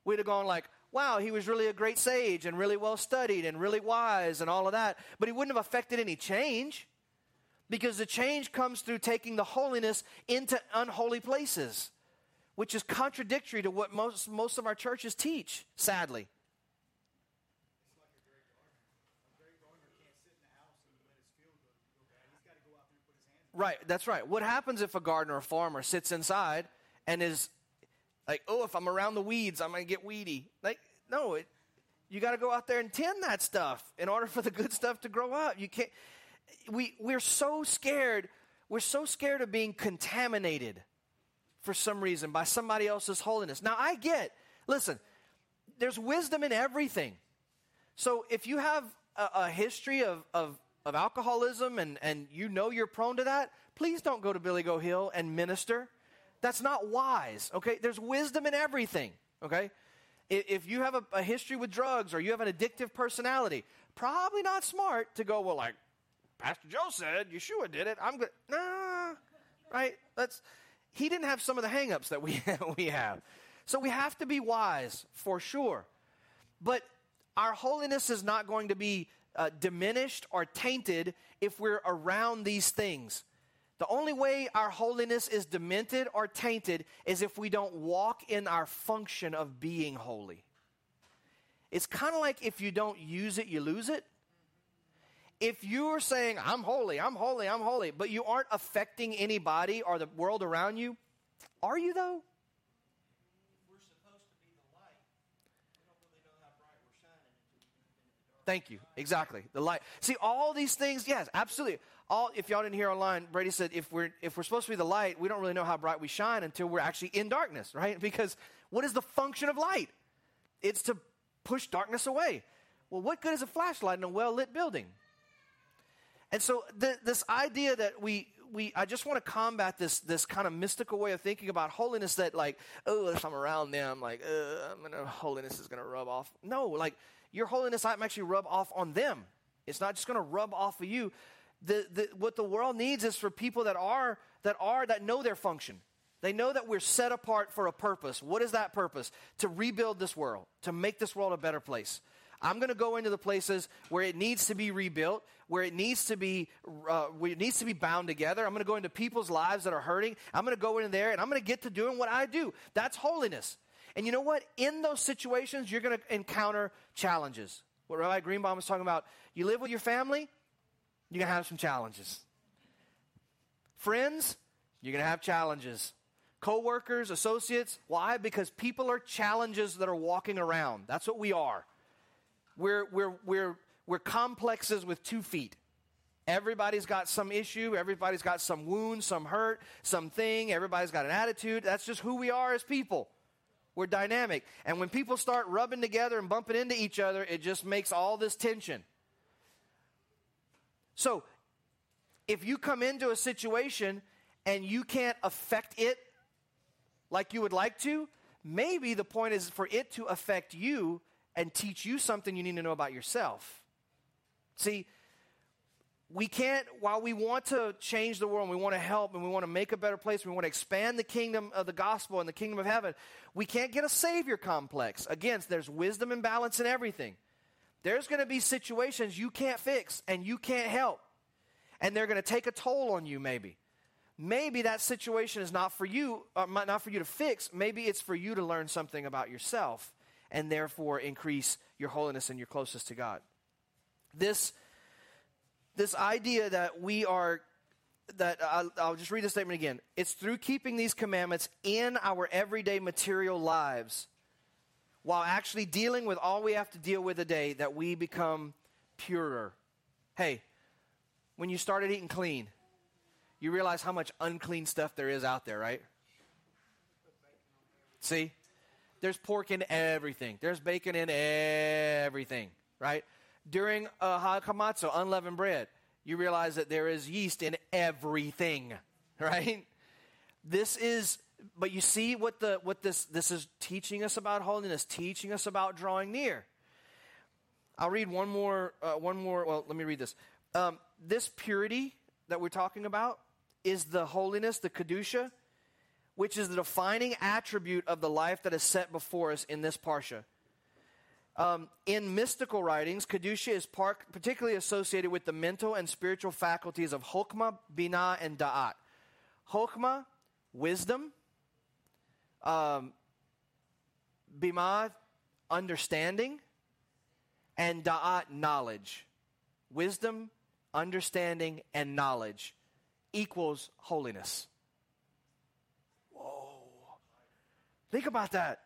We'd have gone like, wow, he was really a great sage and really well studied and really wise and all of that. But he wouldn't have affected any change because the change comes through taking the holiness into unholy places, which is contradictory to what most, most of our churches teach, sadly. Right, that's right. What happens if a gardener or farmer sits inside and is like, oh, if I'm around the weeds, I'm going to get weedy? Like, no, it, you got to go out there and tend that stuff in order for the good stuff to grow up. You can't. We we're so scared. We're so scared of being contaminated for some reason by somebody else's holiness. Now I get. Listen, there's wisdom in everything. So if you have a, a history of, of of alcoholism and, and you know you're prone to that, please don't go to Billy Goat Hill and minister. That's not wise, okay? There's wisdom in everything, okay? If you have a, a history with drugs or you have an addictive personality, probably not smart to go, well, like Pastor Joe said, Yeshua did it. I'm good. Nah, right? That's, he didn't have some of the hangups that we, we have. So we have to be wise for sure. But our holiness is not going to be uh, diminished or tainted if we're around these things. The only way our holiness is demented or tainted is if we don't walk in our function of being holy. It's kind of like if you don't use it, you lose it. If you're saying, I'm holy, I'm holy, I'm holy, but you aren't affecting anybody or the world around you, are you though? We're supposed to be the light. We don't really know how bright we're shining into, into. Thank you. Exactly. The light. See, all these things, yes, absolutely. All if y'all didn't hear online, Brady said if we're if we're supposed to be the light, we don't really know how bright we shine until we're actually in darkness, right? Because what is the function of light? It's to push darkness away. Well, what good is a flashlight in a well-lit building? And so the, this idea that we we I just want to combat this this kind of mystical way of thinking about holiness that like oh if I'm around them like uh, I'm gonna holiness is gonna rub off. No, like your holiness I'm actually rub off on them. It's not just going to rub off of you. The, the, what the world needs is for people that are that are that know their function. They know that we're set apart for a purpose. What is that purpose? To rebuild this world, to make this world a better place. I'm going to go into the places where it needs to be rebuilt, where it needs to be, uh, where it needs to be bound together. I'm going to go into people's lives that are hurting. I'm going to go in there and I'm going to get to doing what I do. That's holiness. And you know what? In those situations, you're going to encounter challenges. What Rabbi Greenbaum was talking about, you live with your family, you're going to have some challenges. Friends, you're going to have challenges. Co-workers, associates, why? Because people are challenges that are walking around. That's what we are. We're, we're, we're, we're complexes with two feet. Everybody's got some issue. Everybody's got some wound, some hurt, something. Everybody's got an attitude. That's just who we are as people. We're dynamic. And when people start rubbing together and bumping into each other, it just makes all this tension. So, if you come into a situation and you can't affect it like you would like to, maybe the point is for it to affect you and teach you something you need to know about yourself. See, we can't, while we want to change the world, and we want to help, and we want to make a better place, we want to expand the kingdom of the gospel and the kingdom of heaven, we can't get a savior complex. Again, there's wisdom and balance in everything. There's going to be situations you can't fix and you can't help, and they're going to take a toll on you, maybe. Maybe that situation is not for you, uh, not for you to fix. Maybe it's for you to learn something about yourself and therefore increase your holiness and your closeness to God. This this idea that we are that uh, I'll, I'll, just read the statement again. It's through keeping these commandments in our everyday material lives while actually dealing with all we have to deal with a day that we become purer. Hey, when you started eating clean, you realize how much unclean stuff there is out there, right? See? There's pork in everything. There's bacon in everything, right? During uh, hakamatsu, unleavened bread, you realize that there is yeast in everything, right? This is, but you see what the what this this is teaching us about holiness, teaching us about drawing near. I'll read one more, uh, one more. Well, let me read this. Um, this purity that we're talking about is the holiness, the kedusha, which is the defining attribute of the life that is set before us in this parsha. Um, in mystical writings, kedusha is par- particularly associated with the mental and spiritual faculties of chokmah, binah, and da'at. Chokmah, wisdom. Um, binah, understanding and da'at, knowledge. Wisdom, understanding, and knowledge equals holiness. Think about that.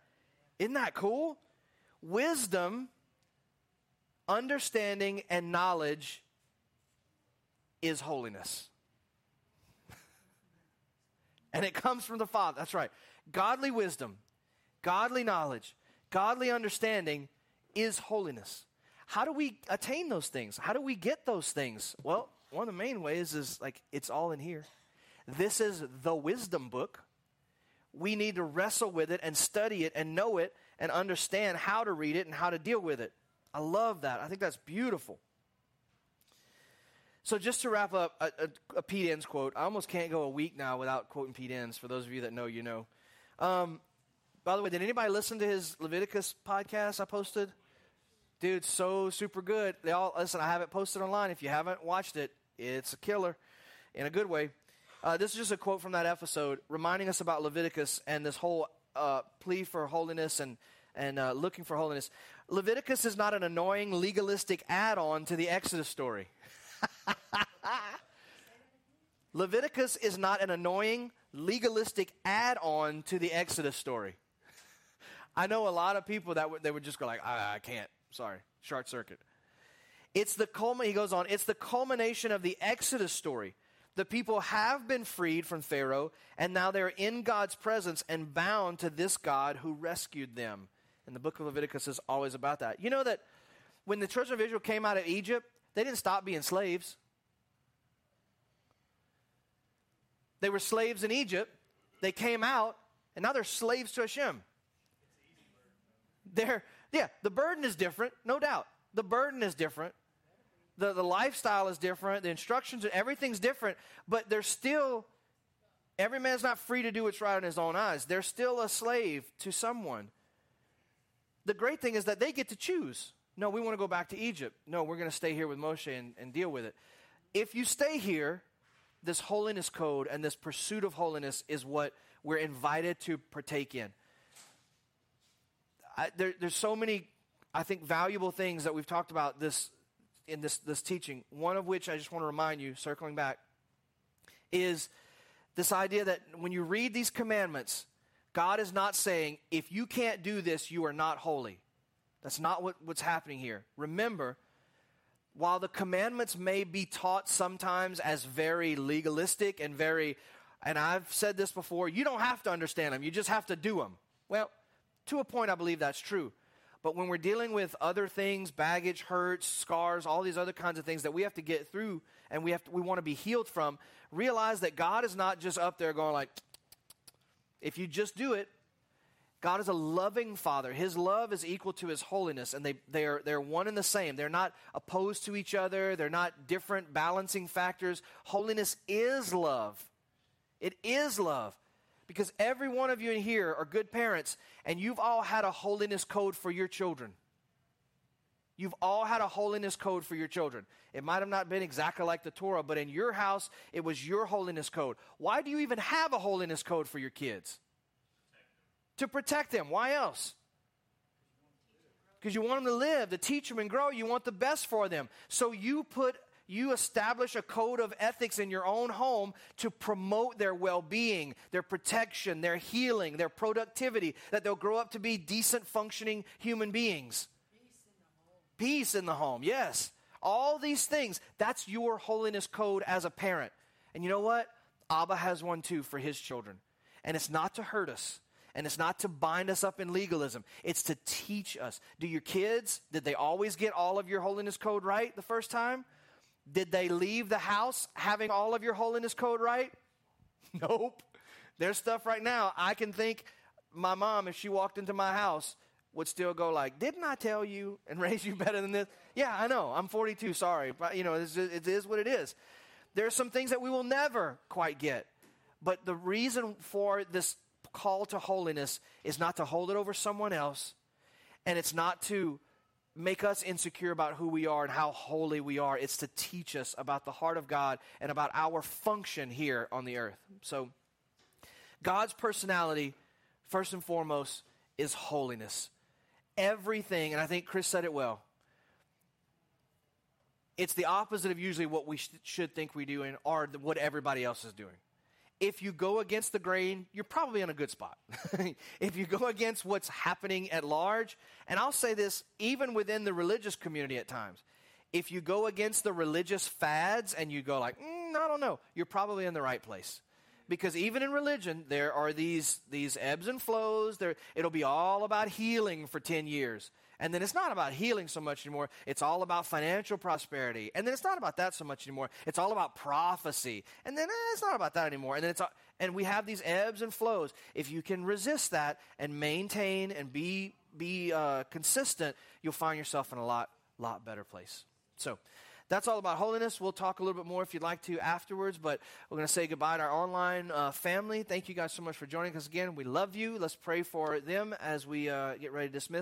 Isn't that cool? Wisdom, understanding, and knowledge is holiness. and it comes from the Father. That's right. Godly wisdom, godly knowledge, godly understanding is holiness. How do we attain those things? How do we get those things? Well, one of the main ways is like it's all in here. This is the wisdom book. We need to wrestle with it and study it and know it and understand how to read it and how to deal with it. I love that. I think that's beautiful. So, just to wrap up, a, a, a Pete Enns quote. I almost can't go a week now without quoting Pete Enns. For those of you that know, you know. Um, by the way, did anybody listen to his Leviticus podcast I posted? Dude, so super good. They all listen. I have it posted online. If you haven't watched it, it's a killer, in a good way. Uh, this is just a quote from that episode, reminding us about Leviticus and this whole uh, plea for holiness and and uh, looking for holiness. Leviticus is not an annoying legalistic add-on to the Exodus story. Leviticus is not an annoying legalistic add-on to the Exodus story. I know a lot of people that would they would just go like, I, I can't. Sorry, short circuit. It's the culmin- he goes on, it's the culmination of the Exodus story. The people have been freed from Pharaoh, and now they're in God's presence and bound to this God who rescued them. And the book of Leviticus is always about that. You know that when the children of Israel came out of Egypt, they didn't stop being slaves. They were slaves in Egypt. They came out, and now they're slaves to Hashem. They're, yeah, the burden is different, no doubt. The burden is different. The, the lifestyle is different. The instructions, everything's different. But they're still, every man's not free to do what's right in his own eyes. They're still a slave to someone. The great thing is that they get to choose. No, we want to go back to Egypt. No, we're going to stay here with Moshe and, and deal with it. If you stay here, this holiness code and this pursuit of holiness is what we're invited to partake in. I, there, there's so many, I think, valuable things that we've talked about this in this, this teaching. One of which I just want to remind you, circling back, is this idea that when you read these commandments, God is not saying, if you can't do this, you are not holy. That's not what, what's happening here. Remember, while the commandments may be taught sometimes as very legalistic and very, and I've said this before, you don't have to understand them, you just have to do them. Well, to a point, I believe that's true. But when we're dealing with other things, baggage, hurts, scars, all these other kinds of things that we have to get through and we, have to, we want to be healed from, realize that God is not just up there going like, if you just do it, God is a loving Father. His love is equal to His holiness, and they, they are, they're one and the same. They're not opposed to each other, they're not different balancing factors. Holiness is love. It is love because every one of you in here are good parents, and you've all had a holiness code for your children. You've all had a holiness code for your children. It might have not been exactly like the Torah, but in your house, it was your holiness code. Why do you even have a holiness code for your kids? To protect them. Why else? Because you want them to live, to teach them and grow. You want the best for them. So you put you establish a code of ethics in your own home to promote their well being, their protection, their healing, their productivity, that they'll grow up to be decent, functioning human beings. Peace in the home, yes. All these things, that's your holiness code as a parent. And you know what? Abba has one too for his children. And it's not to hurt us. And it's not to bind us up in legalism. It's to teach us. Do your kids, did they always get all of your holiness code right the first time? Did they leave the house having all of your holiness code right? Nope. There's stuff right now I can think my mom, if she walked into my house, would still go like, "Didn't I tell you and raise you better than this?" Yeah, I know. I'm 42. Sorry, but you know, it is what it is. There are some things that we will never quite get, but the reason for this call to holiness is not to hold it over someone else, and it's not to make us insecure about who we are and how holy we are. It's to teach us about the heart of God and about our function here on the earth. So, God's personality, first and foremost, is holiness. Everything, and I think Chris said it well, it's the opposite of usually what we sh- should think we do and the, what everybody else is doing. If you go against the grain, you're probably in a good spot. if you go against what's happening at large, and I'll say this even within the religious community at times, if you go against the religious fads and you go like, mm, I don't know, you're probably in the right place. Because even in religion there are these these ebbs and flows. There it'll be all about healing for 10 years and then it's not about healing so much anymore it's all about financial prosperity and then it's not about that so much anymore it's all about prophecy and then eh, it's not about that anymore and then it's all, and we have these ebbs and flows if you can resist that and maintain and be be uh, consistent you'll find yourself in a lot lot better place so that's all about holiness. We'll talk a little bit more if you'd like to afterwards, but we're going to say goodbye to our online uh, family. Thank you guys so much for joining us again. We love you. Let's pray for them as we uh, get ready to dismiss.